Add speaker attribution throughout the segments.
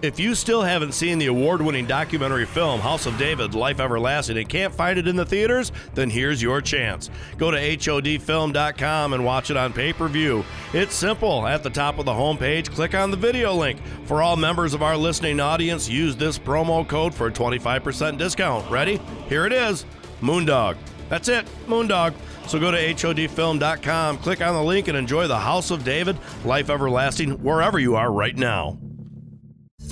Speaker 1: If you still haven't seen the award winning documentary film House of David Life Everlasting and can't find it in the theaters, then here's your chance. Go to HODfilm.com and watch it on pay per view. It's simple. At the top of the homepage, click on the video link. For all members of our listening audience, use this promo code for a 25% discount. Ready? Here it is Moondog. That's it, Moondog. So go to HODfilm.com, click on the link, and enjoy the House of David Life Everlasting wherever you are right now.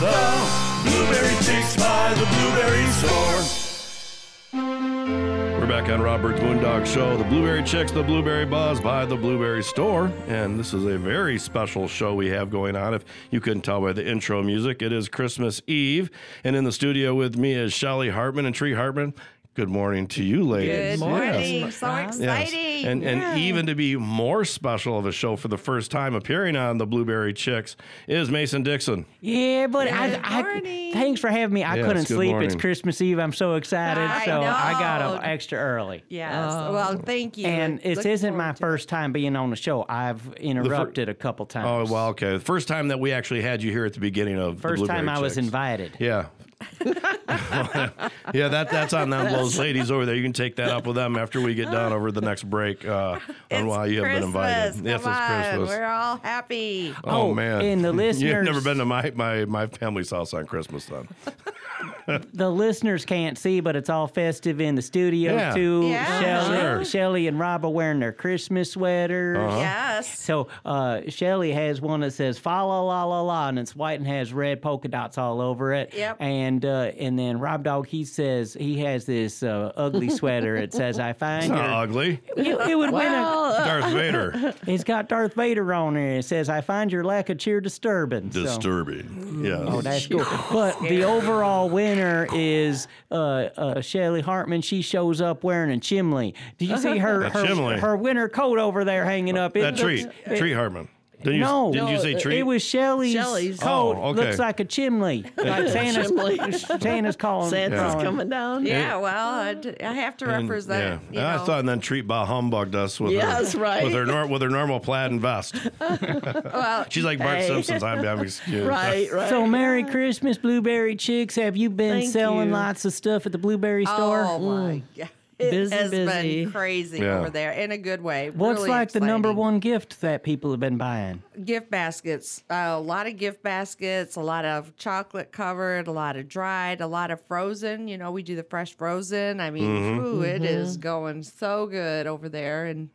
Speaker 2: The Blueberry Chicks by the Blueberry Store.
Speaker 1: We're back on Rob Bird's Moondog Show, the Blueberry Chicks, the Blueberry Buzz by the Blueberry Store. And this is a very special show we have going on. If you couldn't tell by the intro music, it is Christmas Eve. And in the studio with me is Shelly Hartman and Treat Hartman. Good morning to you, ladies.
Speaker 3: Good morning. So
Speaker 1: Yes.
Speaker 3: exciting.
Speaker 1: And and even to be more special of a show for the first time appearing on the Blueberry Chicks is Mason Dixon.
Speaker 4: Yeah, but I,
Speaker 3: Good
Speaker 4: I,
Speaker 3: morning.
Speaker 4: thanks for having me. I
Speaker 1: Yes,
Speaker 4: couldn't sleep.
Speaker 1: morning.
Speaker 4: It's Christmas Eve. I'm so excited.
Speaker 3: I
Speaker 4: so I got
Speaker 3: know.
Speaker 4: up extra early.
Speaker 3: yes. Um, well, thank you.
Speaker 4: And
Speaker 3: Look-
Speaker 4: this isn't my
Speaker 3: forward to it.
Speaker 4: first time being on the show. I've interrupted a couple
Speaker 1: oh,
Speaker 4: times.
Speaker 1: Oh well, okay. The first time that we actually had you here at the beginning of the
Speaker 4: First time
Speaker 1: Blueberry
Speaker 4: I was invited.
Speaker 1: Yeah. yeah, that that's on them those ladies over there. You can take that up with them after we get done over the next break uh, on why you have been invited.
Speaker 3: Christmas.
Speaker 1: Yes,
Speaker 3: Come
Speaker 1: it's
Speaker 3: on.
Speaker 1: Christmas.
Speaker 3: We're all happy.
Speaker 1: oh,
Speaker 4: Oh,
Speaker 1: man.
Speaker 4: and the
Speaker 1: You've never been to my, my, my family's house on Christmas then.
Speaker 4: The listeners can't see, but it's all festive in the studio
Speaker 1: Yeah.
Speaker 4: too.
Speaker 3: Yeah.
Speaker 4: Shelly,
Speaker 1: Sure.
Speaker 4: Shelly and Rob are wearing their Christmas sweaters.
Speaker 1: Uh-huh.
Speaker 3: Yes.
Speaker 4: So uh, Shelly has one that says "fa la la la la" and it's white and has red polka dots all over it.
Speaker 3: Yep.
Speaker 4: And uh, and then Rob Dog he says he has this uh, ugly sweater. It says "I find
Speaker 1: It's not
Speaker 4: your."
Speaker 1: ugly.
Speaker 4: It, it would win a.
Speaker 1: Darth Vader.
Speaker 4: It's got Darth Vader on there. It says "I find your lack of cheer disturbing." So-
Speaker 1: Disturbing. Yes.
Speaker 4: Oh, that's cool. But the overall winner is uh, uh, Shelly Hartman. She shows up wearing a chimley. Did you see her
Speaker 1: A
Speaker 4: her, her winter coat over there hanging up? It
Speaker 1: that tree.
Speaker 4: looks- it-
Speaker 1: tree Hartman. Didn't you,
Speaker 4: no,
Speaker 1: didn't you say tree?
Speaker 4: It was Shelly's,
Speaker 5: Shelley's.
Speaker 4: coat.
Speaker 1: Oh, okay.
Speaker 4: Looks like a chimney. Like Santa's, Santa's calling.
Speaker 5: Santa's
Speaker 4: calling.
Speaker 5: coming down.
Speaker 3: Yeah, well, I have to
Speaker 1: And-
Speaker 3: represent.
Speaker 1: yeah,
Speaker 3: You
Speaker 1: I thought and then treat bah humbugged us with
Speaker 5: Yes,
Speaker 1: her
Speaker 5: right.
Speaker 1: with her nor- with her normal plaid and vest.
Speaker 3: well,
Speaker 1: She's like Bart
Speaker 5: Hey.
Speaker 1: Simpson's. I'm, I'm excused.
Speaker 5: Right, right.
Speaker 4: So, Merry Christmas, Blueberry Chicks. Have you been
Speaker 5: Thank
Speaker 4: selling
Speaker 5: you.
Speaker 4: lots of stuff at the Blueberry oh, store?
Speaker 3: oh my mm. god. It
Speaker 5: Busy,
Speaker 3: has
Speaker 5: busy.
Speaker 3: been crazy
Speaker 1: Yeah.
Speaker 3: over there in a good way.
Speaker 4: What's
Speaker 3: Really
Speaker 4: like the number one gift that people have been buying?
Speaker 3: gift baskets. Uh, a lot of gift baskets, a lot of chocolate covered, a lot of dried, a lot of frozen. You know, we do the fresh frozen. I mean,
Speaker 1: Mm-hmm.
Speaker 3: whew, it is going so good over there. And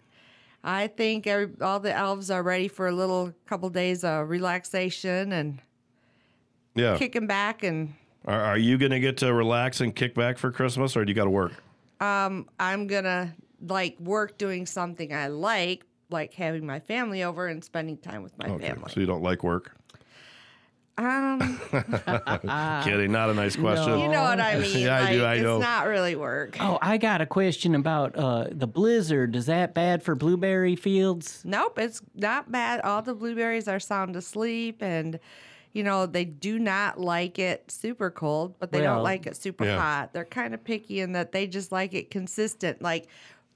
Speaker 3: I think every, all the elves are ready for a little couple days of relaxation and
Speaker 1: Yeah.
Speaker 3: kicking back. And
Speaker 1: Are, are you going to get to relax and kick back for Christmas, or do you got to work?
Speaker 3: I'm going to like work doing something I like, like having my family over and spending time with my
Speaker 1: Okay,
Speaker 3: family.
Speaker 1: so you don't like work?
Speaker 3: Um,
Speaker 1: Kidding, not a nice question.
Speaker 3: you know what I mean?
Speaker 1: Yeah, I do,
Speaker 3: Like,
Speaker 1: I know.
Speaker 3: It's not really work.
Speaker 4: Oh, I got a question about uh, the blizzard. Is that bad for blueberry fields?
Speaker 3: Nope, it's not bad. All the blueberries are sound asleep, and you know they do not like it super cold, but they
Speaker 4: Well,
Speaker 3: don't like it super
Speaker 1: yeah.
Speaker 3: hot. They're kind of picky in that they just like it consistent. Like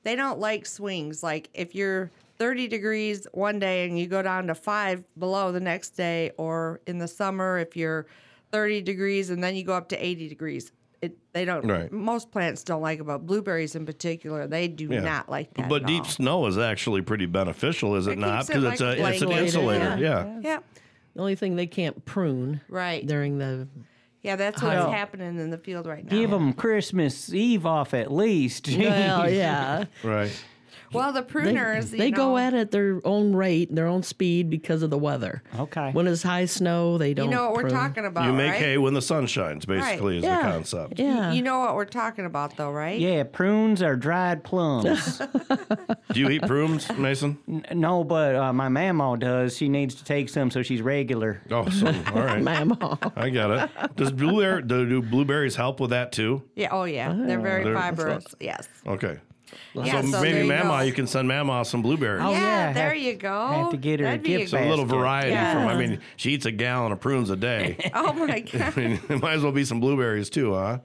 Speaker 3: they don't like swings. Like if you're 30 degrees one day and you go down to five below the next day, or in the summer if you're 30 degrees and then you go up to 80 degrees. It, they don't.
Speaker 1: Right.
Speaker 3: Most plants don't like about blueberries in particular. They do
Speaker 1: Yeah.
Speaker 3: not like that.
Speaker 1: But
Speaker 3: at
Speaker 1: deep
Speaker 3: all.
Speaker 1: snow is actually pretty beneficial, is it,
Speaker 3: It
Speaker 1: not?
Speaker 3: keeps it
Speaker 1: Because it's
Speaker 3: like
Speaker 1: a it's an
Speaker 3: blanket,
Speaker 1: insulator.
Speaker 5: yeah.
Speaker 1: Yeah.
Speaker 3: Yeah.
Speaker 5: The only thing they can't prune
Speaker 3: Right.
Speaker 5: during the
Speaker 3: Yeah, that's what's
Speaker 4: Well,
Speaker 3: happening in the field right now.
Speaker 4: Give them Christmas Eve off at least.
Speaker 5: well, yeah.
Speaker 1: Right.
Speaker 3: Well, the pruners,
Speaker 5: they
Speaker 3: you
Speaker 5: go
Speaker 3: know,
Speaker 5: at it their own rate, their own speed because of the weather.
Speaker 4: Okay.
Speaker 5: When it's high snow, they don't.
Speaker 3: You know what we're talking about,
Speaker 1: You make
Speaker 3: right?
Speaker 1: hay when the sun shines, basically, is
Speaker 5: Yeah.
Speaker 1: the concept.
Speaker 5: Yeah.
Speaker 3: You know what we're talking about, though, right?
Speaker 4: yeah, prunes are dried plums.
Speaker 1: Do you eat prunes, Mason?
Speaker 4: N- no, but uh, my mama does. She needs to take some so she's regular.
Speaker 1: Oh, so, all right.
Speaker 5: Mama.
Speaker 1: I get it. Does blueberry do, do blueberries help with that too?
Speaker 3: Yeah. Oh, yeah. They're very
Speaker 1: They're-
Speaker 3: fibrous. Yes.
Speaker 1: Okay.
Speaker 3: Yeah,
Speaker 1: so,
Speaker 3: so
Speaker 1: maybe
Speaker 3: there you
Speaker 1: Mama, you can send Mama some blueberries.
Speaker 4: Oh,
Speaker 3: yeah,
Speaker 4: yeah,
Speaker 3: there
Speaker 4: have-
Speaker 3: you go.
Speaker 4: have to get her a
Speaker 3: That'd be
Speaker 4: gift
Speaker 1: So a little variety
Speaker 3: Yeah.
Speaker 1: from. I mean, she eats a gallon of prunes a day.
Speaker 3: Oh my god.
Speaker 1: I mean, it might as well be some blueberries too, huh?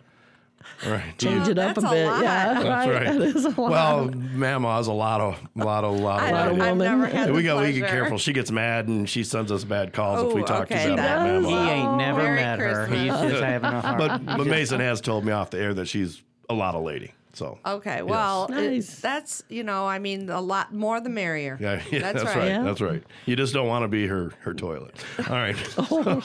Speaker 1: Right.
Speaker 5: Change it up
Speaker 3: That's
Speaker 5: a
Speaker 3: a
Speaker 5: bit.
Speaker 3: lot.
Speaker 5: Yeah.
Speaker 1: That's right.
Speaker 5: That is a lot.
Speaker 1: Well, Mama has a lot of, lot of, lot
Speaker 3: I
Speaker 1: of.
Speaker 5: lot of
Speaker 3: I've
Speaker 5: woman.
Speaker 3: never had
Speaker 1: we got to be careful. She gets mad and she sends us bad calls if we
Speaker 3: Oh,
Speaker 1: talk
Speaker 3: okay,
Speaker 1: too bad about
Speaker 3: that-
Speaker 4: He ain't never
Speaker 3: Merry
Speaker 4: met her. He's just having a hard
Speaker 1: But, but Mason has told me off the air that she's a lot of lady. So
Speaker 3: Okay, well, it-
Speaker 5: Nice.
Speaker 3: that's you know, I mean, a lot more the merrier.
Speaker 1: Yeah, yeah,
Speaker 3: that's,
Speaker 1: that's,
Speaker 3: right.
Speaker 1: right.
Speaker 5: Yeah.
Speaker 1: That's right. You just don't want to be her her toilet. All right. Oh.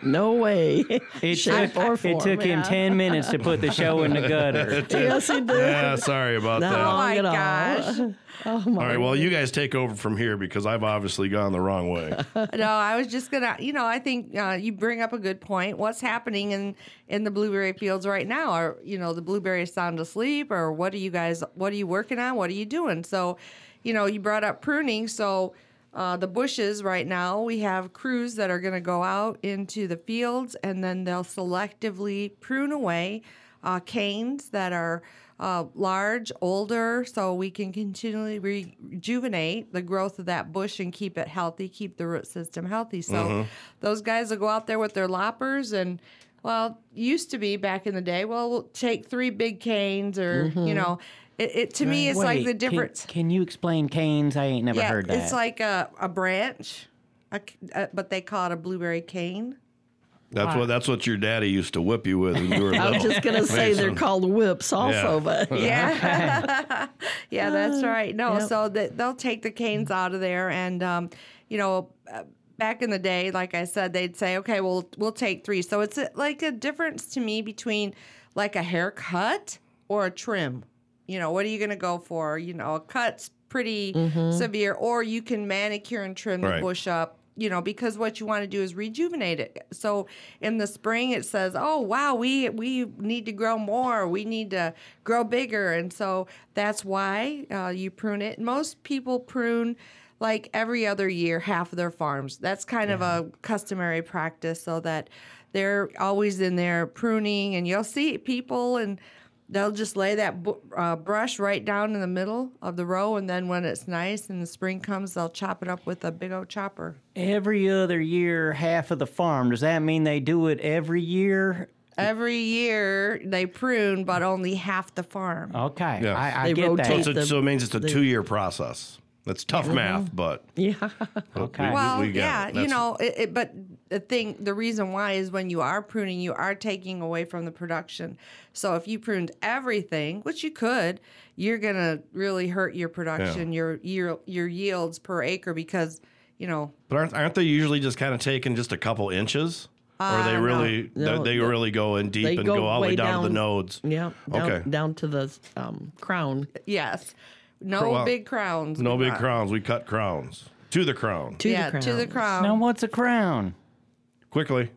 Speaker 5: no way.
Speaker 4: It
Speaker 5: Shape
Speaker 4: took,
Speaker 5: or
Speaker 4: it
Speaker 5: form,
Speaker 4: took him 10 minutes to put the show in the gutter.
Speaker 5: yes, he did.
Speaker 1: yeah, sorry about
Speaker 5: Not
Speaker 1: that.
Speaker 3: Oh my gosh.
Speaker 5: Oh my.
Speaker 1: All right, well, you guys take over from here because I've obviously gone the wrong way.
Speaker 3: no, I was just gonna, you know, I think uh, you bring up a good point. What's happening in in the blueberry fields right now? Are you know the blueberries sound asleep, or what are you guys? What are you working on? What are you doing? So, you know, you brought up pruning, so. Uh, the bushes right now, we have crews that are going to go out into the fields and then they'll selectively prune away uh, canes that are uh, large, older, so we can continually rejuvenate the growth of that bush and keep it healthy, keep the root system healthy. So those guys will go out there with their loppers and well, used to be back in the day. Well, we'll take three big canes, or you know, it, it to me it's like the difference.
Speaker 4: Can, you explain canes? I ain't never
Speaker 3: yeah,
Speaker 4: heard that.
Speaker 3: it's like a, a branch, a c uh but they call it a blueberry cane.
Speaker 1: That's what that's what your daddy used to whip you with when you were little.
Speaker 5: I was just gonna say they're called whips, also,
Speaker 1: Yeah.
Speaker 5: but
Speaker 3: Yeah. yeah, that's right. No,
Speaker 5: Yep.
Speaker 3: so that they'll take the canes out of there, and um, you know, uh, back in the day, like I said, they'd say, okay, well, we'll take three. So it's a, like a difference to me between like a haircut or a trim. You know, what are you going to go for? You know, a cut's pretty severe, or you can manicure and trim
Speaker 1: Right.
Speaker 3: the bush up. You know, because what you want to do is rejuvenate it. So in the spring, it says, "Oh wow, we we need to grow more. We need to grow bigger," and so that's why uh, you prune it. Most people prune like every other year, half of their farms. That's kind of a customary practice, so that they're always in there pruning, and you'll see people and they'll just lay that bu- uh, brush right down in the middle of the row, and then when it's nice and the spring comes, they'll chop it up with a big old chopper.
Speaker 4: Every other year, half of the farm. Does that mean they do it every year?
Speaker 3: Every year they prune, but only half the farm.
Speaker 4: Okay,
Speaker 1: Yeah.
Speaker 4: I, I
Speaker 5: They
Speaker 4: get
Speaker 1: So,
Speaker 5: rotate
Speaker 1: it's a-
Speaker 5: the-
Speaker 1: so it means it's a two year process. That's tough math, but
Speaker 5: yeah.
Speaker 4: Okay.
Speaker 1: we-
Speaker 3: Well,
Speaker 1: we get
Speaker 3: yeah, you
Speaker 1: That's-
Speaker 3: know, it, it, but the thing, the reason why is when you are pruning, you are taking away from the production. So if you pruned everything, which you could, you're gonna really hurt your production, your your your yields per acre because you know
Speaker 1: But aren't, aren't they usually just kind of taking just a couple inches? or they
Speaker 3: Uh,
Speaker 1: really
Speaker 5: No,
Speaker 1: they, they
Speaker 5: the-
Speaker 1: really go in deep
Speaker 5: they
Speaker 1: and
Speaker 5: go
Speaker 1: go, all the way
Speaker 5: way
Speaker 1: down, to the nodes.
Speaker 5: Yeah. Down,
Speaker 1: Okay.
Speaker 5: down to the um, crown.
Speaker 3: yes, no
Speaker 1: Well,
Speaker 3: big crowns,
Speaker 1: No big
Speaker 3: want.
Speaker 1: crowns. We cut crowns to the crown
Speaker 5: To
Speaker 3: yeah,
Speaker 5: the crown.
Speaker 3: to the crown.
Speaker 4: now, what's a crown?
Speaker 1: Quickly.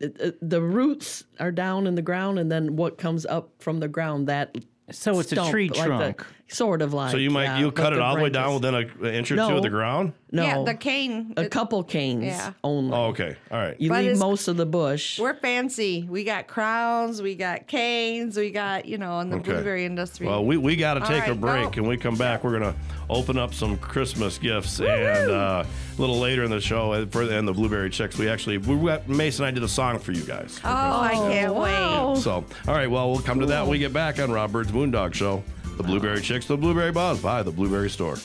Speaker 5: It- it- the roots are down in the ground, and then what comes up from the ground that.
Speaker 4: So it's a tree
Speaker 5: like the-
Speaker 4: trunk.
Speaker 5: Sort of like.
Speaker 1: So you might
Speaker 5: yeah,
Speaker 1: you'll cut it all the way down
Speaker 5: branches.
Speaker 1: within a, an inch or two of the ground.
Speaker 5: No,
Speaker 3: Yeah, the cane.
Speaker 5: a
Speaker 3: it-
Speaker 5: couple canes
Speaker 3: Yeah.
Speaker 5: only.
Speaker 1: Oh, okay. All right.
Speaker 5: You
Speaker 3: But
Speaker 5: leave
Speaker 3: it's-
Speaker 5: most of the bush.
Speaker 3: We're fancy. We got crowns, we got canes, we got you know in the
Speaker 1: Okay.
Speaker 3: blueberry industry.
Speaker 1: Well, we, we got to
Speaker 3: All
Speaker 1: take a
Speaker 3: right,
Speaker 1: break.
Speaker 3: go.
Speaker 1: and we come back, we're going to open up some Christmas gifts. And uh, a little later in the show, uh, for and the Blueberry Chicks, we actually, we got, Mason and I did a song for you guys.
Speaker 3: oh, I can't
Speaker 5: wow.
Speaker 3: wait.
Speaker 1: So, all right, well, we'll come to that when we get back on Rob Bird's Moondog Show. The Blueberry Chicks, the Blueberry Buzz by the Blueberry Store.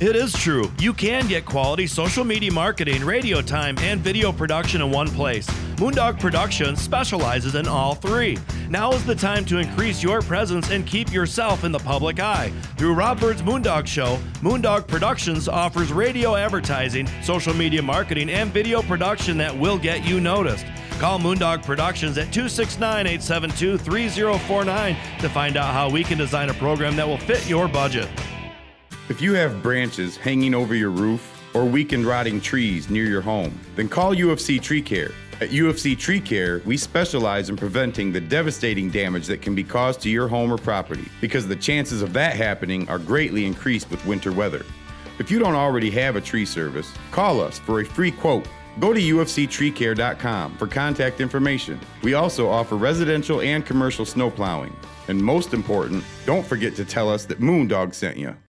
Speaker 1: It is true. You can get quality social media marketing, radio time, and video production in one place. Moondog Productions specializes in all three. Now is the time to increase your presence and keep yourself in the public eye. Through Rob Bird's Moondog Show, Moondog Productions offers radio advertising, social media marketing, and video production that will get you noticed. Call Moondog Productions at 269 872 3049 to find out how we can design a program that will fit your budget.
Speaker 6: If you have branches hanging over your roof or weakened rotting trees near your home, then call UFC Tree Care. At UFC Tree Care, we specialize in preventing the devastating damage that can be caused to your home or property because the chances of that happening are greatly increased with winter weather. If you don't already have a tree service, call us for a free quote. Go to ufctreecare.com for contact information. We also offer residential and commercial snow plowing. And most important, don't forget to tell us that Moondog sent you.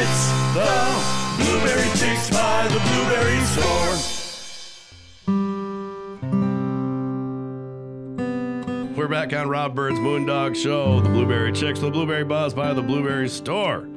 Speaker 2: It's the Blueberry Chicks by the Blueberry Store.
Speaker 1: We're back on Rob Bird's Moondog Show, the Blueberry Chicks, the Blueberry Buzz by the Blueberry Store.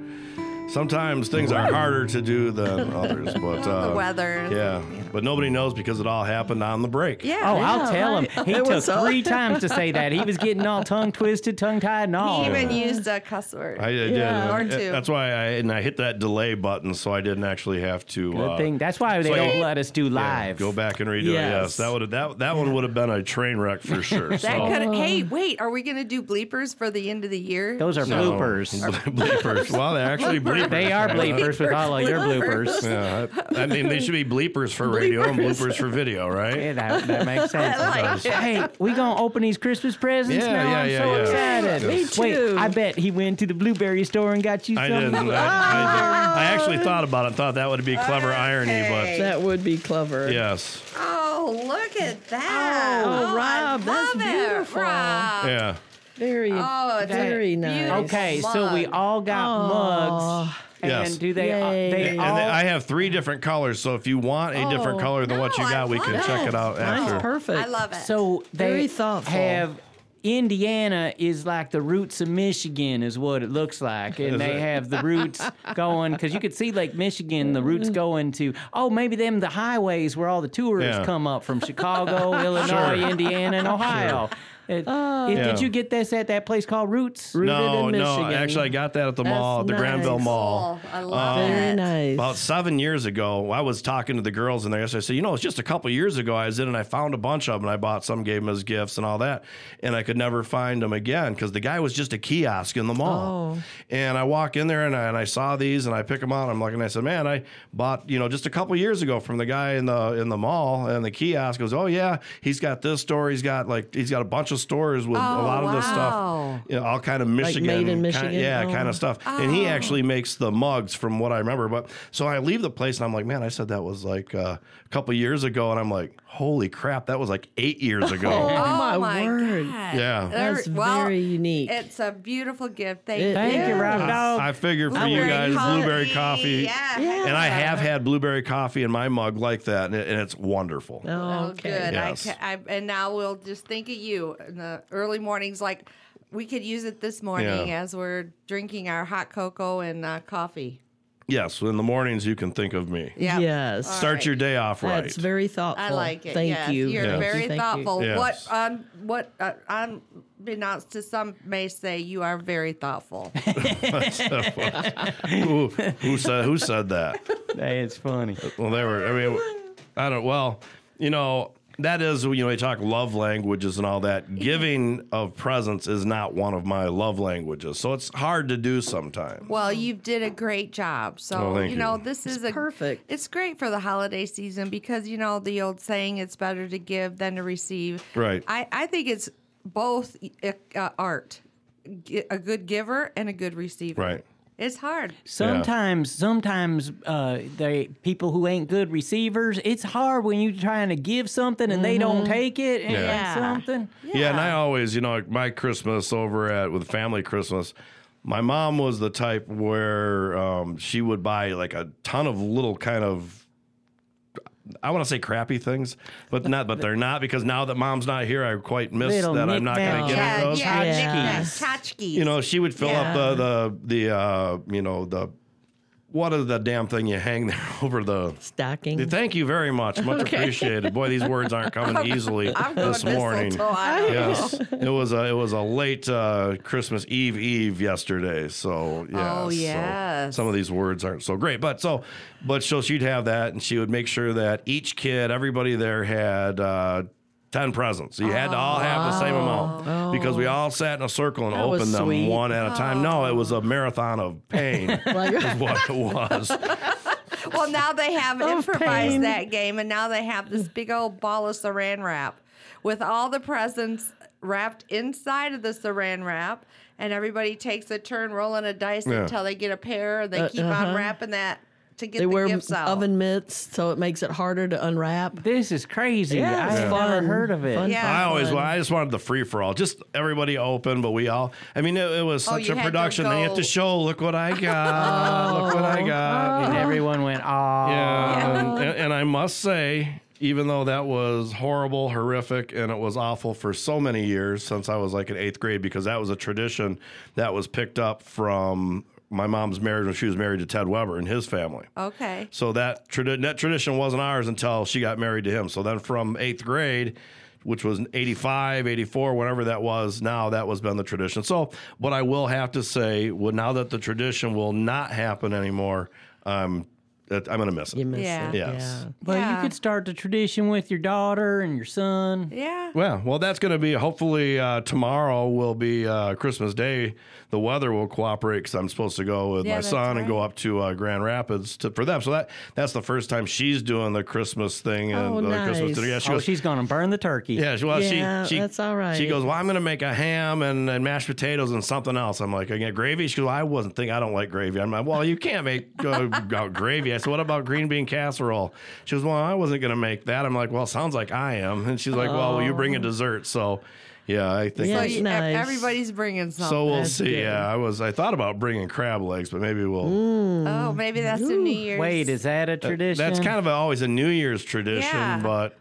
Speaker 1: Sometimes things are harder to do than others, but uh,
Speaker 3: The weather.
Speaker 1: Yeah, but nobody knows because it all happened on the break.
Speaker 3: Yeah.
Speaker 4: Oh, I'll
Speaker 5: Yeah,
Speaker 4: tell him. He
Speaker 5: It
Speaker 4: took
Speaker 5: was so-
Speaker 4: three times to say that. He was getting all tongue twisted, tongue tied, and all.
Speaker 3: He even used a cuss word.
Speaker 1: I, I did.
Speaker 5: Yeah.
Speaker 3: Or two.
Speaker 1: That's why I and I hit that delay button, so I didn't actually have to.
Speaker 4: Good
Speaker 1: uh,
Speaker 4: thing. That's why they
Speaker 1: so
Speaker 4: don't
Speaker 1: you-
Speaker 4: let us do
Speaker 1: yeah,
Speaker 4: live.
Speaker 1: go back and redo it.
Speaker 5: Yes.
Speaker 1: Yes, that would that that one would have been a train wreck for sure.
Speaker 3: that
Speaker 1: so.
Speaker 3: could. Hey, wait. Are we gonna do bleepers for the end of the year?
Speaker 4: Those are
Speaker 1: No.
Speaker 4: bloopers.
Speaker 1: bleepers. Well, they're actually bleepers.
Speaker 4: They are bleepers with all of your bloopers.
Speaker 1: Yeah, I, I mean they should be bleepers for radio and bloopers for video, right?
Speaker 4: Yeah, that, that makes sense.
Speaker 3: I like it.
Speaker 4: Hey, we gonna open these Christmas presents
Speaker 1: Yeah,
Speaker 4: now?
Speaker 1: yeah,
Speaker 4: I'm
Speaker 1: yeah,
Speaker 4: so
Speaker 1: yeah.
Speaker 4: excited.
Speaker 5: Me too.
Speaker 4: Wait,
Speaker 5: too.
Speaker 4: I bet he went to the blueberry store and got you
Speaker 1: I
Speaker 4: something.
Speaker 1: didn't. I, I, I actually thought about it. Thought that would be clever irony, but
Speaker 5: That would be clever.
Speaker 1: yes,
Speaker 3: Oh, look at that.
Speaker 5: Oh, oh
Speaker 3: I
Speaker 5: Rob, that's
Speaker 3: love it,
Speaker 5: beautiful.
Speaker 3: Rob.
Speaker 1: yeah.
Speaker 5: Very,
Speaker 3: Oh,
Speaker 5: very nice.
Speaker 3: beautiful
Speaker 4: Okay, so we all got mugs. And
Speaker 1: Yes.
Speaker 4: do they? uh, they
Speaker 1: And
Speaker 4: all?
Speaker 1: they, I have three different colors, so if you want a different
Speaker 5: Oh.
Speaker 1: color than what you got, we can
Speaker 3: it.
Speaker 1: check it out
Speaker 5: Mine's
Speaker 1: after.
Speaker 5: perfect.
Speaker 3: I love it.
Speaker 4: So they
Speaker 5: Very thoughtful.
Speaker 4: have Indiana is like the roots of Michigan is what it looks like, and they have the roots going because you could see Lake Michigan, the roots going to oh maybe them the highways where all the tourists
Speaker 1: Yeah.
Speaker 4: come up from Chicago, Illinois,
Speaker 1: Sure.
Speaker 4: Indiana, and Ohio. It- oh. it-
Speaker 1: Yeah.
Speaker 4: Did you get this at that place called Roots?
Speaker 5: Rooted
Speaker 1: No,
Speaker 5: in
Speaker 1: no. Actually, I got that at the
Speaker 5: That's
Speaker 1: mall, the Granville. Mall.
Speaker 3: Oh, I love
Speaker 5: um,
Speaker 3: Very
Speaker 5: nice.
Speaker 1: About seven years ago, I was talking to the girls in there. So I said, you know, it's just a couple years ago I was in and I found a bunch of them and I bought some, gave them as gifts and all that. And I could never find them again because the guy was just a kiosk in the mall.
Speaker 5: Oh.
Speaker 1: And I walk in there and I, and I saw these and I pick them out. I'm like, and I said, man, I bought, you know, just a couple years ago from the guy in the in the mall and the kiosk goes, oh yeah, he's got this store. He's got like he's got a bunch of stores with a
Speaker 3: Oh,
Speaker 1: lot of this stuff, you know, all kind of Michigan,
Speaker 5: made in
Speaker 1: kind-
Speaker 5: Michigan?
Speaker 1: yeah,
Speaker 5: Oh.
Speaker 1: kind of stuff. And he actually makes the mugs from what I remember. But so I leave the place and I'm like, man, I said that was like uh, a couple years ago, and I'm like, holy crap, that was like eight years ago.
Speaker 5: Oh,
Speaker 3: Oh
Speaker 5: my word.
Speaker 3: God.
Speaker 1: Yeah.
Speaker 3: They're-
Speaker 5: That's
Speaker 3: well,
Speaker 5: very unique.
Speaker 3: It's a beautiful gift. Thank
Speaker 5: It
Speaker 3: you.
Speaker 4: Thank you, Rob
Speaker 5: Yes.
Speaker 4: Dog.
Speaker 1: I figured for you
Speaker 3: Blueberry
Speaker 1: guys, blueberry coffee.
Speaker 3: Yeah. yeah.
Speaker 1: And I have had blueberry coffee in my mug like that, and, it, and it's wonderful.
Speaker 5: Oh,
Speaker 3: Oh,
Speaker 5: okay.
Speaker 3: good.
Speaker 1: Yes.
Speaker 3: I, ca- I, and now we'll just think of you in the early mornings. Like we could use it this morning
Speaker 1: Yeah.
Speaker 3: as we're drinking our hot cocoa and uh, coffee.
Speaker 1: Yes, in the mornings you can think of me.
Speaker 3: Yeah.
Speaker 5: Yes.
Speaker 3: All
Speaker 1: Start
Speaker 3: right.
Speaker 1: your day off right.
Speaker 5: That's very thoughtful.
Speaker 3: I like it.
Speaker 5: Thank
Speaker 3: yes.
Speaker 5: you.
Speaker 3: You're
Speaker 1: Yes.
Speaker 3: Very
Speaker 5: thank
Speaker 3: thoughtful.
Speaker 1: Yes.
Speaker 3: What um what uh, unbeknownst to some may say you are very thoughtful.
Speaker 1: who, who said who said that?
Speaker 4: Hey, it's funny.
Speaker 1: Well, they were. I mean, I don't. Well, you know, that is you know we talk love languages and all that. Giving of presents is not one of my love languages, so it's hard to do sometimes.
Speaker 3: well, you did a great job. So
Speaker 1: Oh, thank
Speaker 3: you know
Speaker 1: you.
Speaker 3: this is a
Speaker 5: perfect.
Speaker 3: It's great for the holiday season because you know the old saying, "It's better to give than to receive."
Speaker 1: Right.
Speaker 3: I I think it's both uh, art, a good giver and a good receiver.
Speaker 1: Right.
Speaker 3: It's hard.
Speaker 4: Sometimes, sometimes uh, they people who ain't good receivers. It's hard when you're trying to give something and they don't take it and, and
Speaker 1: Yeah.
Speaker 4: something.
Speaker 1: Yeah. and I always, you know, like my Christmas over at with family Christmas, my mom was the type where um, she would buy like a ton of little kind of. I want to say crappy things, but not. But they're not because now that mom's not here, I quite miss
Speaker 4: Little
Speaker 1: that I'm not going to get
Speaker 3: Yeah,
Speaker 1: those.
Speaker 3: yeah,
Speaker 5: Yes.
Speaker 3: tchotchkes. Tchotchkes.
Speaker 1: You know, she would fill
Speaker 3: Yeah.
Speaker 1: up the the the uh, you know the what is the damn thing you hang there over the
Speaker 5: Stocking.
Speaker 1: Thank you very much. Much appreciated. Boy, these words aren't coming easily
Speaker 3: I'm
Speaker 1: this morning.
Speaker 3: mistletoe. I don't know.
Speaker 1: Yes, it was a it was a late uh, Christmas Eve Eve yesterday. So yeah,
Speaker 3: Oh,
Speaker 1: so
Speaker 3: yes.
Speaker 1: some of these words aren't so great, but so but so she'd have that, and she would make sure that each kid, everybody there had. Uh, 10 presents. So you had to all have the same amount because we all sat in a circle and
Speaker 5: That was
Speaker 1: opened them
Speaker 5: sweet.
Speaker 1: one at a time. No, it was a marathon of pain, is what it was.
Speaker 3: Well, now they have
Speaker 5: Of
Speaker 3: improvised
Speaker 5: pain.
Speaker 3: that game, and now they have this big old ball of saran wrap with all the presents wrapped inside of the saran wrap, and everybody takes a turn rolling a dice
Speaker 1: Yeah.
Speaker 3: until they get a pair. And they
Speaker 5: Uh,
Speaker 3: keep
Speaker 5: uh-huh.
Speaker 3: on wrapping that to get
Speaker 5: They
Speaker 3: the
Speaker 5: wear
Speaker 3: gifts out.
Speaker 5: oven mitts, so it makes it harder to unwrap.
Speaker 4: This is crazy.
Speaker 5: Yeah,
Speaker 4: I've
Speaker 5: fun.
Speaker 4: never heard of it.
Speaker 5: Fun,
Speaker 3: Yeah.
Speaker 5: fun,
Speaker 1: I always,
Speaker 5: fun.
Speaker 1: I just wanted the free for all, just everybody open, but we all. I mean, it, it was
Speaker 3: Oh,
Speaker 1: such
Speaker 3: you
Speaker 1: a production. Then you have to show, look what I got, look what I oh, got.
Speaker 4: And everyone went, oh.
Speaker 1: Yeah, and, and, and I must say, even though that was horrible, horrific, and it was awful for so many years since I was like in eighth grade, because that was a tradition that was picked up from my mom's marriage when she was married to Ted Weber and his family.
Speaker 3: Okay.
Speaker 1: So that, tradi- that tradition wasn't ours until she got married to him. So then from eighth grade, which was 85, 84, whatever that was, now that was been the tradition. So what I will have to say, well, now that the tradition will not happen anymore, um, that- I'm going to miss it.
Speaker 5: You miss
Speaker 3: Yeah.
Speaker 5: it.
Speaker 1: Yes.
Speaker 5: Yeah.
Speaker 4: Well,
Speaker 3: Yeah.
Speaker 4: you could start the tradition with your daughter and your son.
Speaker 3: Yeah.
Speaker 1: Well, well, that's going to be hopefully uh, tomorrow will be uh, Christmas Day. The weather will cooperate because I'm supposed to go with
Speaker 3: Yeah,
Speaker 1: my
Speaker 3: that's
Speaker 1: son and go
Speaker 3: right.
Speaker 1: up to uh, Grand Rapids to, for them. So that that's the first time she's doing the Christmas thing and
Speaker 5: Oh,
Speaker 1: the Christmas
Speaker 5: nice.
Speaker 1: dinner. Yeah, she
Speaker 4: Oh,
Speaker 1: goes,
Speaker 4: she's gonna burn the turkey.
Speaker 1: Yeah, she, well,
Speaker 5: Yeah,
Speaker 1: she, she
Speaker 5: that's all right.
Speaker 1: She goes, well, I'm going to make a ham and, and mashed potatoes and something else. I'm like, I get gravy. She goes, I wasn't thinking. I don't like gravy. I'm like, well, you can't make uh, gravy. I said, what about green bean casserole? She was, well, I wasn't going to make that. I'm like, well, sounds like I am. And she's like, well, will you bring a oh. dessert? So, yeah, I think.
Speaker 5: Yeah,
Speaker 3: So
Speaker 1: that's-
Speaker 5: nice.
Speaker 3: everybody's bringing something.
Speaker 1: so we'll
Speaker 5: That's
Speaker 1: see.
Speaker 5: good.
Speaker 1: Yeah, I was. I thought about bringing crab legs, but maybe we'll. Mm.
Speaker 3: oh, maybe that's the New Year's.
Speaker 4: Wait, is that a uh, tradition?
Speaker 1: That's kind of a, always a New Year's tradition,
Speaker 3: Yeah.
Speaker 1: but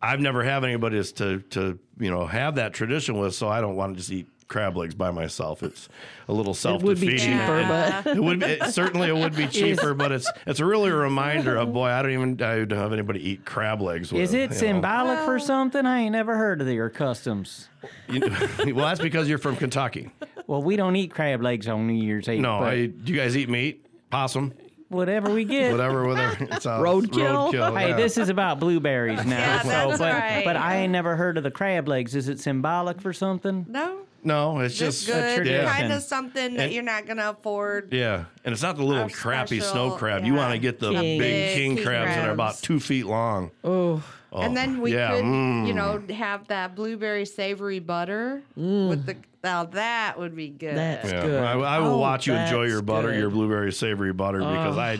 Speaker 1: I've never had anybody to to you know have that tradition with, so I don't want to just eat crab legs by myself. It's a little self
Speaker 5: It would be
Speaker 1: defeating.
Speaker 5: cheaper, but
Speaker 1: It would be, it, certainly it would be cheaper, but it's it's really a reminder of boy. I don't even I don't have anybody eat crab legs. With,
Speaker 4: Is it
Speaker 1: you know.
Speaker 4: symbolic for something? I ain't never heard of your customs.
Speaker 1: You- well, that's because you're from Kentucky.
Speaker 4: Well, we don't eat crab legs on New Year's Eve.
Speaker 1: No, I, do you guys eat meat? Possum,
Speaker 4: whatever we get.
Speaker 1: whatever, whatever. It's a
Speaker 5: Roadkill?
Speaker 1: roadkill,
Speaker 4: Hey,
Speaker 1: yeah.
Speaker 4: this is about blueberries now.
Speaker 3: Yeah,
Speaker 4: so,
Speaker 3: that's
Speaker 4: but,
Speaker 3: right.
Speaker 4: but I ain't never heard of the crab legs. Is it symbolic for something?
Speaker 3: No.
Speaker 1: No, it's
Speaker 3: Just
Speaker 1: just
Speaker 3: good.
Speaker 4: tradition.
Speaker 3: Kind of something that
Speaker 1: And-
Speaker 3: you're not going to afford.
Speaker 1: Yeah, and it's not the little
Speaker 3: Our
Speaker 1: crappy
Speaker 3: special-
Speaker 1: snow crab. You
Speaker 3: yeah.
Speaker 1: want to get the
Speaker 5: King.
Speaker 1: big
Speaker 3: Big
Speaker 1: king
Speaker 3: king
Speaker 1: crabs that are about
Speaker 3: crabs.
Speaker 1: two feet long.
Speaker 5: oh,
Speaker 3: and then we
Speaker 1: yeah,
Speaker 3: could,
Speaker 1: mm.
Speaker 3: you know, have that blueberry savory butter with the. Now that would be good.
Speaker 5: That's
Speaker 1: yeah.
Speaker 5: good.
Speaker 1: I, I will
Speaker 5: Oh,
Speaker 1: watch you enjoy your
Speaker 5: that's
Speaker 1: butter,
Speaker 5: good.
Speaker 1: Your blueberry savory butter, because I,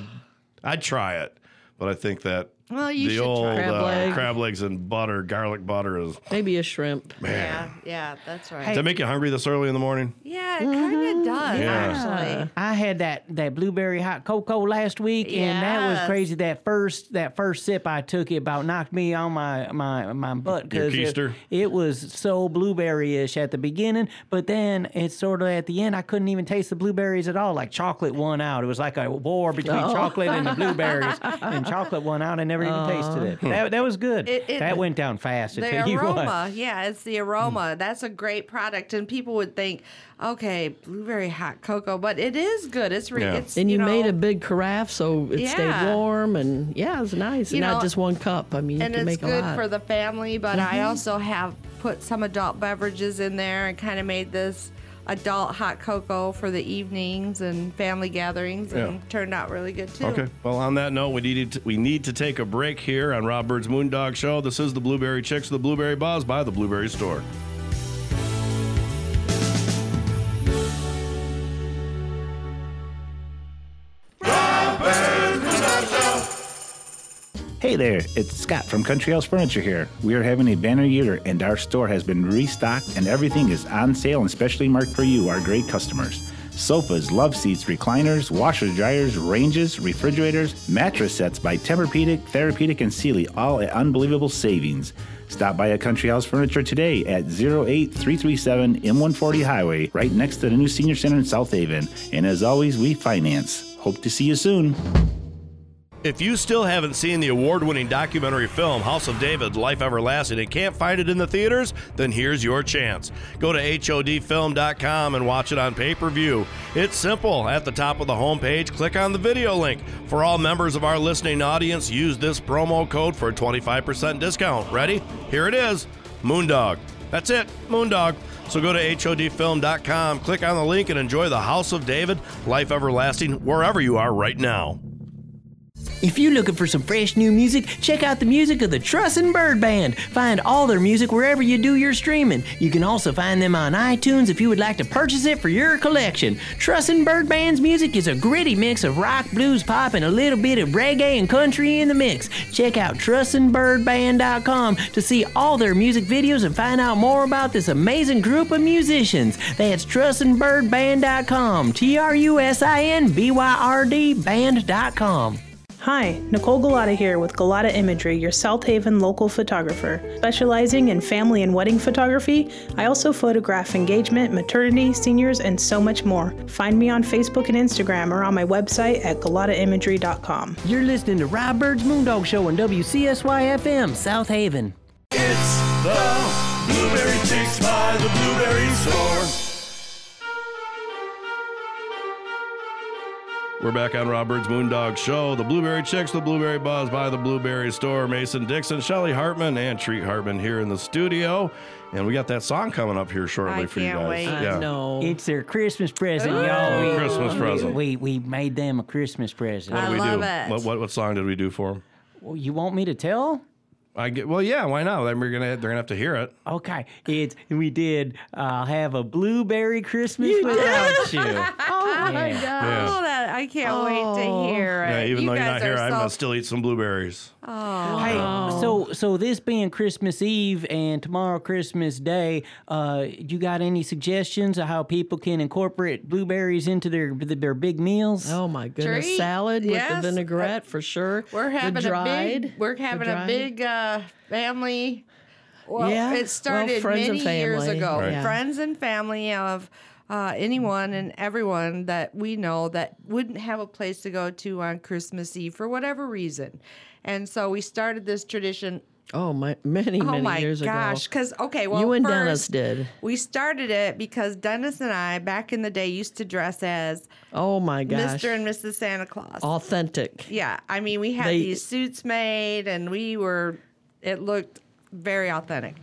Speaker 1: I'd try it, but I think that
Speaker 3: Well, you
Speaker 1: the
Speaker 3: should
Speaker 1: old
Speaker 3: try
Speaker 5: Crab
Speaker 1: uh,
Speaker 5: leg.
Speaker 1: crab legs and butter, garlic butter is.
Speaker 5: maybe a shrimp.
Speaker 3: Yeah, yeah, that's right.
Speaker 1: Does that make you hungry this early in the morning?
Speaker 3: yeah, it kind of does
Speaker 1: Yeah.
Speaker 3: actually.
Speaker 4: I had that, that blueberry hot cocoa last week, and that was
Speaker 3: Yes.
Speaker 4: crazy. That first that first sip I took, it about knocked me on my my, my butt
Speaker 1: Your
Speaker 4: it,
Speaker 1: keister?
Speaker 4: it was so blueberry-ish at the beginning, but then it's sort of at the end. I couldn't even taste the blueberries at all. Like chocolate won out. It was like a war between
Speaker 3: Oh.
Speaker 4: chocolate and the blueberries, and chocolate won out. I never even tasted uh-huh. it. Hmm. That, that was good.
Speaker 3: It- it-
Speaker 4: that went down fast. I
Speaker 3: The
Speaker 4: tell you what.
Speaker 3: aroma, yeah, it's the hmm. aroma. That's a great product, and people would think, okay, blueberry hot cocoa, but it is good. It's re-
Speaker 1: Yeah.
Speaker 3: it's
Speaker 5: And you,
Speaker 3: know,
Speaker 5: made a big carafe, so it
Speaker 3: Yeah.
Speaker 5: stayed warm, and yeah, it's nice.
Speaker 3: You
Speaker 5: and
Speaker 3: know,
Speaker 5: not just one cup. I mean, you
Speaker 3: and
Speaker 5: can
Speaker 3: it's
Speaker 5: make a
Speaker 3: good
Speaker 5: lot.
Speaker 3: for the family. But I
Speaker 5: Mm-hmm.
Speaker 3: also have put some adult beverages in there and kind of made this adult hot cocoa for the evenings and family gatherings, and
Speaker 1: Yeah.
Speaker 3: turned out really good too.
Speaker 1: Okay. Well, on that note, we needed to, we need to take a break here on Rob Bird's Moondog Show. This is the Blueberry Chicks, the Blueberry Buzz by the Blueberry Store.
Speaker 7: Hey there, it's Scott from Country House Furniture here. We are having a banner year and our store has been restocked and everything is on sale and specially marked for you, our great customers. Sofas, love seats, recliners, washers, dryers, ranges, refrigerators, mattress sets by Tempur-Pedic, Therapedic, and Sealy, all at unbelievable savings. Stop by a Country House Furniture today at 08337 M140 Highway, right next to the new Senior Center in South Haven. And as always, we finance. Hope to see you soon.
Speaker 1: If you still haven't seen the award winning documentary film House of David Life Everlasting and can't find it in the theaters, then here's your chance. Go to HODfilm.com and watch it on pay per view. It's simple. At the top of the homepage, click on the video link. For all members of our listening audience, use this promo code for a 25% discount. Ready? Here it is Moondog. That's it, Moondog. So go to HODfilm.com, click on the link, and enjoy the House of David Life Everlasting wherever you are right now.
Speaker 4: If you're looking for some fresh new music, check out the music of the Trusin' Byrd Band. Find all their music wherever you do your streaming. You can also find them on iTunes if you would like to purchase it for your collection. Trusin' Byrd Band's music is a gritty mix of rock, blues, pop, and a little bit of reggae and country in the mix. Check out trusinbyrdband.com to see all their music videos and find out more about this amazing group of musicians. That's trusinbyrdband.com. T R U S I N B Y R D band.com.
Speaker 8: Hi, Nicole Galata here with Galata Imagery, your South Haven local photographer. Specializing in family and wedding photography, I also photograph engagement, maternity, seniors, and so much more. Find me on Facebook and Instagram or on my website at galataimagery.com.
Speaker 4: You're listening to Rob Bird's Moondog Show on WCSY FM, South Haven.
Speaker 2: It's the Blueberry Chicks by the Blueberry Store.
Speaker 1: We're back on Rob Bird's Moondog Show. The Blueberry Chicks, the Blueberry Buzz by the Blueberry Store. Mason Dixon, Shelly Hartman, and Treat Hartman here in the studio. And we got that song coming up here shortly
Speaker 3: I
Speaker 1: for you
Speaker 3: can't
Speaker 1: guys.
Speaker 3: wait.
Speaker 1: Yeah.
Speaker 5: No.
Speaker 4: It's their Christmas present, y'all. We-
Speaker 1: Christmas present.
Speaker 4: We we made them a Christmas present.
Speaker 1: What
Speaker 3: I
Speaker 1: we
Speaker 3: love
Speaker 1: do?
Speaker 3: it.
Speaker 1: What, what what song did we do for them?
Speaker 4: Well, you want me to tell?
Speaker 1: I get well, yeah. Why not? Then we're gonna they're gonna have to hear it.
Speaker 4: Okay, it's we did uh, have a blueberry Christmas without you.
Speaker 8: Oh
Speaker 4: my God.
Speaker 1: Yeah.
Speaker 3: Oh, that I can't wait
Speaker 8: Oh.
Speaker 3: to hear it.
Speaker 1: Yeah, even
Speaker 3: You
Speaker 1: though you're
Speaker 3: guys
Speaker 1: not here,
Speaker 3: are
Speaker 1: I'm
Speaker 3: so-
Speaker 1: gonna still eat some blueberries.
Speaker 4: Hey, so so this being Christmas Eve and tomorrow Christmas Day, uh, you got any suggestions of how people can incorporate blueberries into their their big meals?
Speaker 5: Oh my goodness!
Speaker 3: Treat.
Speaker 5: Salad with the vinaigrette for sure.
Speaker 3: We're
Speaker 5: The
Speaker 3: having a
Speaker 5: dried,
Speaker 3: big. We're
Speaker 5: the
Speaker 3: having a
Speaker 5: dried.
Speaker 3: big uh, family. Well,
Speaker 5: Yeah, well,
Speaker 3: it started
Speaker 5: friends and
Speaker 3: many years
Speaker 5: family.
Speaker 3: ago.
Speaker 5: Right. Yeah.
Speaker 3: Friends and family of uh, anyone and everyone that we know that wouldn't have a place to go to on Christmas Eve for whatever reason, and so we started this tradition.
Speaker 5: Oh my! Many
Speaker 3: Oh
Speaker 5: many
Speaker 3: my
Speaker 5: years
Speaker 3: gosh!
Speaker 5: ago.
Speaker 3: Because okay, well,
Speaker 5: you and
Speaker 3: first,
Speaker 5: Dennis did.
Speaker 3: We started it because Dennis and I, back in the day, used to dress as
Speaker 5: Oh my gosh!
Speaker 3: Mr. and Mrs. Santa Claus.
Speaker 5: Authentic.
Speaker 3: Yeah, I mean, we had
Speaker 5: They-
Speaker 3: these suits made, and we were. It looked very authentic,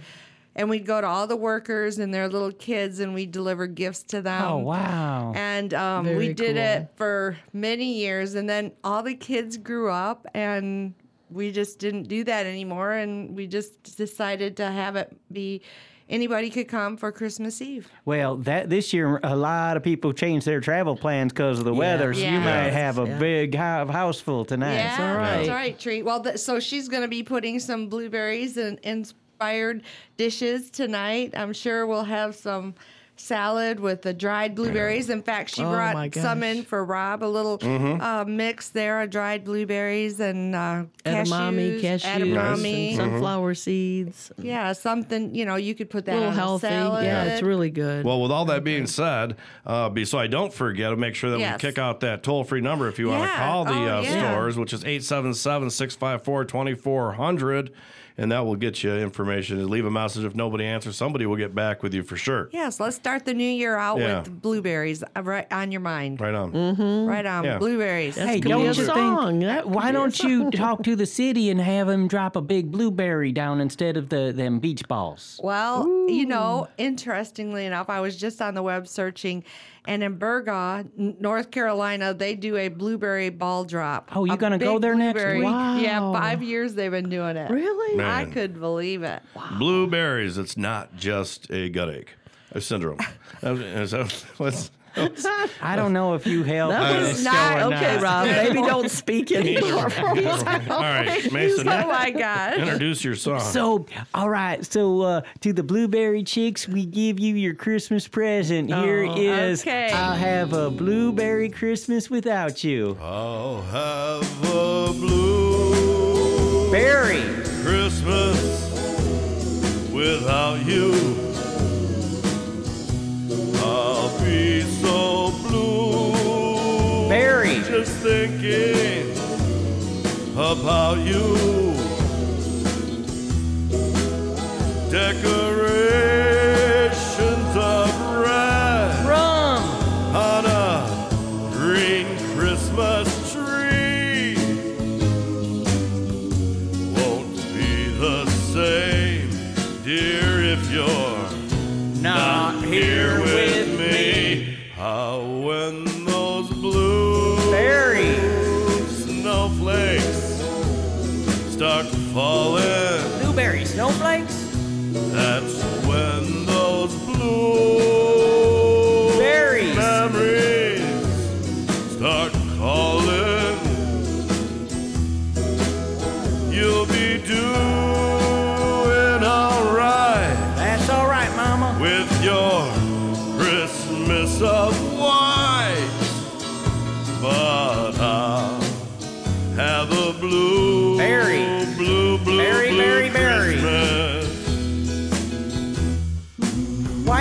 Speaker 3: and we'd go to all the workers and their little kids, and we'd deliver gifts to them.
Speaker 4: Oh wow!
Speaker 3: And um, we
Speaker 5: Very
Speaker 3: did it for many years, and then all the kids grew up, and we just didn't do that anymore, and we just decided to have it be anybody could come for Christmas Eve.
Speaker 4: Well, that this year a lot of people changed their travel plans because of the weather, so you
Speaker 3: Yeah.
Speaker 4: might have a
Speaker 5: Yeah.
Speaker 4: big hou- house full tonight.
Speaker 3: Yeah,
Speaker 5: all right.
Speaker 3: that's
Speaker 5: right.
Speaker 3: right, Treat. Well, th- so she's going to be putting some blueberries and inspired dishes tonight. I'm sure we'll have some salad with the dried blueberries. In fact, she
Speaker 5: Oh,
Speaker 3: brought some in for Rob, a little
Speaker 1: Mm-hmm.
Speaker 3: uh, mix there of dried blueberries and uh,
Speaker 5: Edamame,
Speaker 3: cashews,
Speaker 5: cashews,
Speaker 3: edamame.
Speaker 5: and sunflower seeds.
Speaker 3: Yeah, something, you know, you could put that
Speaker 5: A little
Speaker 3: on
Speaker 5: healthy.
Speaker 3: salad.
Speaker 5: Yeah, it's really good.
Speaker 1: Well, with all that being said, uh, be, so I don't forget to make sure that
Speaker 3: Yes.
Speaker 1: we kick out that toll free number if you want to call the
Speaker 3: Oh,
Speaker 1: uh,
Speaker 3: yeah.
Speaker 1: stores, which is 877 654 2400. And that will get you information. Leave a message. If nobody answers, somebody will get back with you for sure.
Speaker 3: Yes, let's start the new year out
Speaker 1: Yeah.
Speaker 3: with blueberries uh, right on your mind.
Speaker 1: Right on.
Speaker 3: Right on,
Speaker 1: Yeah.
Speaker 3: blueberries.
Speaker 4: Hey,
Speaker 5: could
Speaker 4: don't you
Speaker 5: song.
Speaker 4: think?
Speaker 5: That
Speaker 4: why don't you talk to the city and have them drop a big blueberry down instead of the them beach balls?
Speaker 3: Well, you know, interestingly enough, I was just on the web searching, and in Burgaw, North Carolina, they do a blueberry ball drop.
Speaker 4: Oh,
Speaker 3: you're
Speaker 4: gonna go there next
Speaker 3: blueberry-
Speaker 4: week?
Speaker 3: Yeah, five years they've been doing it.
Speaker 5: really?
Speaker 3: I could believe it.
Speaker 1: Blueberries, it's not just a gut ache, a syndrome. Uh, so, what's-
Speaker 4: I don't know if you helped
Speaker 5: That was
Speaker 3: not-
Speaker 4: show or
Speaker 5: okay. Rob. Maybe don't speak anymore.
Speaker 1: All right, Mason,
Speaker 3: Oh my gosh.
Speaker 1: introduce your song.
Speaker 4: So, all right. So, uh, to the Blueberry Chicks, we give you your Christmas present. Here
Speaker 5: Oh,
Speaker 4: is
Speaker 3: okay.
Speaker 4: I'll have a blueberry Christmas without you.
Speaker 1: I'll have a blue
Speaker 4: Berry.
Speaker 1: Christmas without you. I'll be so blue.
Speaker 4: Berry.
Speaker 1: Just thinking about you. Decorations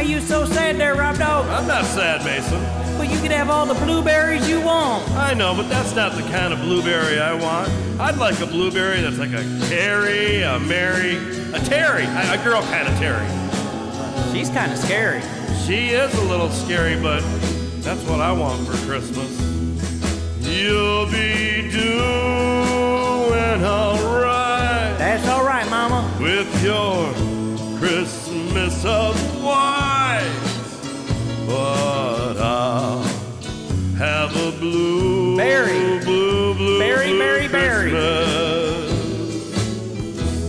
Speaker 4: you so sad there, Rob Dog?
Speaker 1: I'm not sad, Mason.
Speaker 4: Well, you can have all the blueberries you want.
Speaker 1: I know, but that's not the kind of blueberry I want. I'd like a blueberry that's like a Carrie, a Mary, a Terry, a a girl kind of Terry.
Speaker 4: She's kind of scary.
Speaker 1: She is a little scary, but that's what I want for Christmas. You'll be doing alright
Speaker 4: That's all right, Mama.
Speaker 1: with your Christmas of white, but I'll have a blue,
Speaker 4: Berry.
Speaker 1: blue, blue,
Speaker 4: Berry,
Speaker 1: blue
Speaker 4: berry, berry.
Speaker 1: Christmas.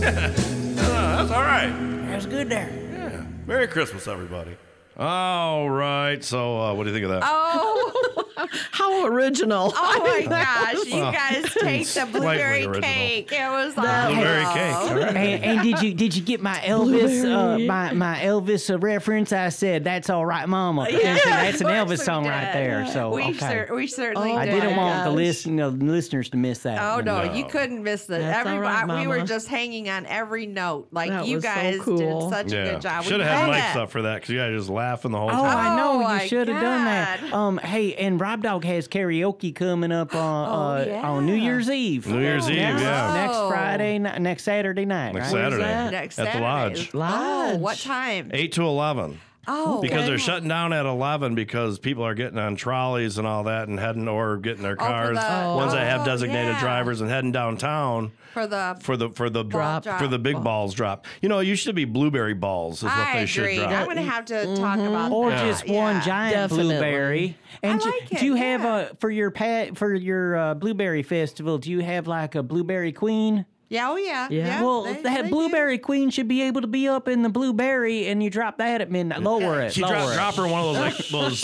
Speaker 1: that's all right.
Speaker 4: That's good there.
Speaker 1: Yeah. Merry Christmas, everybody. All right. So, uh, what do you think of that?
Speaker 3: Oh,
Speaker 5: How original.
Speaker 3: oh my gosh! You guys take the blueberry cake. It was
Speaker 1: like.
Speaker 3: Blueberry
Speaker 1: cake. All right.
Speaker 4: And, and did you did you get my Elvis uh, my my Elvis uh, reference? I said that's all right, Mama. And see, that's an Elvis
Speaker 3: course we
Speaker 4: song right there. So
Speaker 3: we,
Speaker 4: okay.
Speaker 3: cer- we certainly
Speaker 5: Oh
Speaker 4: I
Speaker 3: did.
Speaker 4: didn't want the
Speaker 5: gosh.
Speaker 4: listen, the listeners to miss that.
Speaker 3: Oh no,
Speaker 1: No.
Speaker 3: you couldn't miss it.
Speaker 5: That's all
Speaker 3: Everybody,
Speaker 5: right,
Speaker 3: we were just hanging on every note. Like
Speaker 5: That
Speaker 3: you
Speaker 5: was so
Speaker 3: guys
Speaker 5: cool.
Speaker 3: did such a good job. We
Speaker 1: Should have had
Speaker 3: love
Speaker 1: mics up for that because you guys just laughing the whole
Speaker 4: Oh,
Speaker 1: time.
Speaker 4: I know.
Speaker 3: Oh,
Speaker 4: you should have done that. Um, hey, and Rob Dog has karaoke coming up uh, uh,
Speaker 3: Oh, yeah.
Speaker 4: on New Year's Eve.
Speaker 1: New Year's Eve,
Speaker 4: next,
Speaker 1: yeah.
Speaker 4: Next
Speaker 3: Oh.
Speaker 4: Friday, ni- next Saturday night.
Speaker 1: Next
Speaker 4: right?
Speaker 1: Saturday
Speaker 5: that?
Speaker 3: Next
Speaker 1: at the
Speaker 3: Saturday.
Speaker 1: lodge.
Speaker 3: Oh,
Speaker 5: Lodge.
Speaker 3: what time?
Speaker 1: 8 to 11.
Speaker 3: Oh,
Speaker 1: Because
Speaker 3: okay.
Speaker 1: they're shutting down at 11 because people are getting on trolleys and all that and heading or getting their
Speaker 3: Oh,
Speaker 1: cars.
Speaker 3: the-
Speaker 1: ones that have
Speaker 3: oh,
Speaker 1: designated
Speaker 3: yeah.
Speaker 1: drivers and heading downtown
Speaker 3: for the
Speaker 1: for the for the
Speaker 3: Drop.
Speaker 1: for the big balls drop. You know, it used to be blueberry balls is what
Speaker 3: I
Speaker 1: they should
Speaker 3: agree.
Speaker 1: drop.
Speaker 3: I'm gonna have to talk about
Speaker 4: Or
Speaker 3: that.
Speaker 4: just one giant
Speaker 5: Definitely.
Speaker 4: blueberry. And
Speaker 3: I
Speaker 4: do-
Speaker 3: like
Speaker 4: do
Speaker 3: it,
Speaker 4: you have a for your pat for your uh, blueberry festival? Do you have like a blueberry queen?
Speaker 3: Yeah, oh yeah.
Speaker 5: Yeah.
Speaker 4: well,
Speaker 3: they-
Speaker 4: that
Speaker 3: they do.
Speaker 4: blueberry queen should be able to be up in the blueberry, and you drop that at midnight. Lower it.
Speaker 1: She
Speaker 4: lower
Speaker 1: drop,
Speaker 4: it.
Speaker 1: drop her one of those like those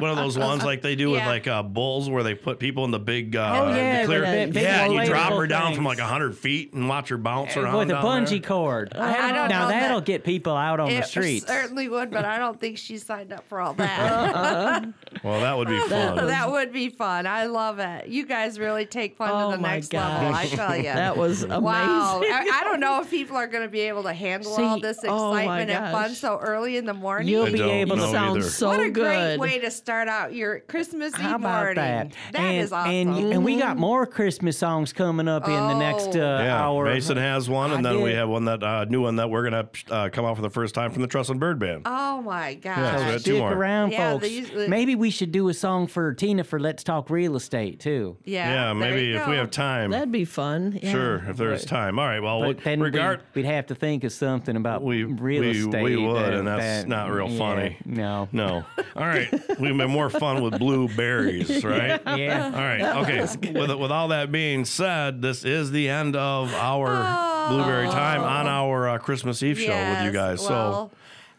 Speaker 1: one of those ones like they do with
Speaker 3: Yeah.
Speaker 1: like uh, bulls where they put people in the big uh,
Speaker 4: Oh, yeah,
Speaker 1: the clear
Speaker 4: with that big
Speaker 1: yeah, and you drop her
Speaker 4: inflatable
Speaker 1: down from like hundred feet and watch her bounce around
Speaker 4: with a
Speaker 1: down
Speaker 4: bungee
Speaker 1: there.
Speaker 4: cord.
Speaker 3: I don't
Speaker 4: now
Speaker 3: know
Speaker 4: that'll get people out on the
Speaker 3: It
Speaker 4: streets.
Speaker 3: certainly would, but I don't think she signed up for all that.
Speaker 1: Well, that would be fun.
Speaker 3: that would be fun. I love it. You guys really take fun
Speaker 5: Oh
Speaker 3: to the
Speaker 5: my
Speaker 3: next level. I
Speaker 5: gosh.
Speaker 3: tell you.
Speaker 5: That was amazing.
Speaker 3: Wow. I, I don't know if people are going to be able to handle all
Speaker 4: See,
Speaker 3: this
Speaker 5: oh
Speaker 3: excitement and fun so early in the morning.
Speaker 4: You'll
Speaker 1: I
Speaker 4: be able
Speaker 1: know
Speaker 4: to
Speaker 1: either.
Speaker 5: Sounds so
Speaker 3: what a
Speaker 5: good.
Speaker 3: great way to start out your Christmas Eve
Speaker 4: How about
Speaker 3: morning.
Speaker 4: that?
Speaker 3: That
Speaker 4: and,
Speaker 3: is awesome.
Speaker 4: And, and we got more Christmas songs coming up in the next uh,
Speaker 3: Oh.
Speaker 1: Yeah,
Speaker 4: hour.
Speaker 1: Mason has one, and
Speaker 4: I
Speaker 1: then we have one that uh, new one that we're gonna uh, come out for the first time from the Trusin' Byrd Band.
Speaker 3: oh my gosh.
Speaker 1: Yeah, so we had two
Speaker 4: Stick
Speaker 1: more.
Speaker 4: around,
Speaker 3: Yeah,
Speaker 4: folks.
Speaker 3: these- the-
Speaker 4: Maybe we should do a song for Tina for Let's Talk Real Estate too.
Speaker 3: yeah,
Speaker 1: yeah, maybe if we have time.
Speaker 5: That'd be fun. Yeah.
Speaker 1: Sure, if time. All right. Well,
Speaker 4: But then
Speaker 1: regard.
Speaker 4: we, would have to think of something about
Speaker 1: We-
Speaker 4: real
Speaker 1: we-
Speaker 4: estate.
Speaker 1: we would,
Speaker 4: that-
Speaker 1: and that's
Speaker 4: that-
Speaker 1: not real
Speaker 4: yeah,
Speaker 1: funny.
Speaker 4: No.
Speaker 1: No. All right. We've been more fun with blueberries, right?
Speaker 4: Yeah.
Speaker 1: All right. Okay. With, with all that being said, this is the end of our blueberry time on our uh, Christmas Eve show with you guys.
Speaker 3: Well,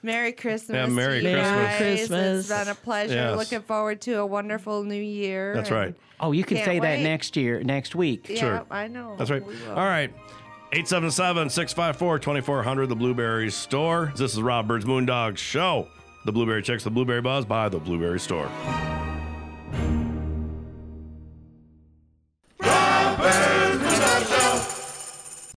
Speaker 3: Merry Christmas.
Speaker 1: Yeah, Merry
Speaker 3: to you
Speaker 1: Christmas.
Speaker 3: guys.
Speaker 5: Christmas.
Speaker 3: It's been a pleasure.
Speaker 1: Yes.
Speaker 3: Looking forward to a wonderful new year.
Speaker 1: That's
Speaker 3: and-
Speaker 1: right.
Speaker 4: Oh, you can
Speaker 3: Can't
Speaker 4: say that
Speaker 3: wait.
Speaker 4: next year, next week.
Speaker 3: Yeah,
Speaker 1: Sure.
Speaker 3: I know.
Speaker 1: That's right.
Speaker 3: We will.
Speaker 1: All right. 877 654 2400, the Blueberry Store. This is Rob Bird's Moondog Show. The Blueberry Chicks, the Blueberry Buzz by the Blueberry Store.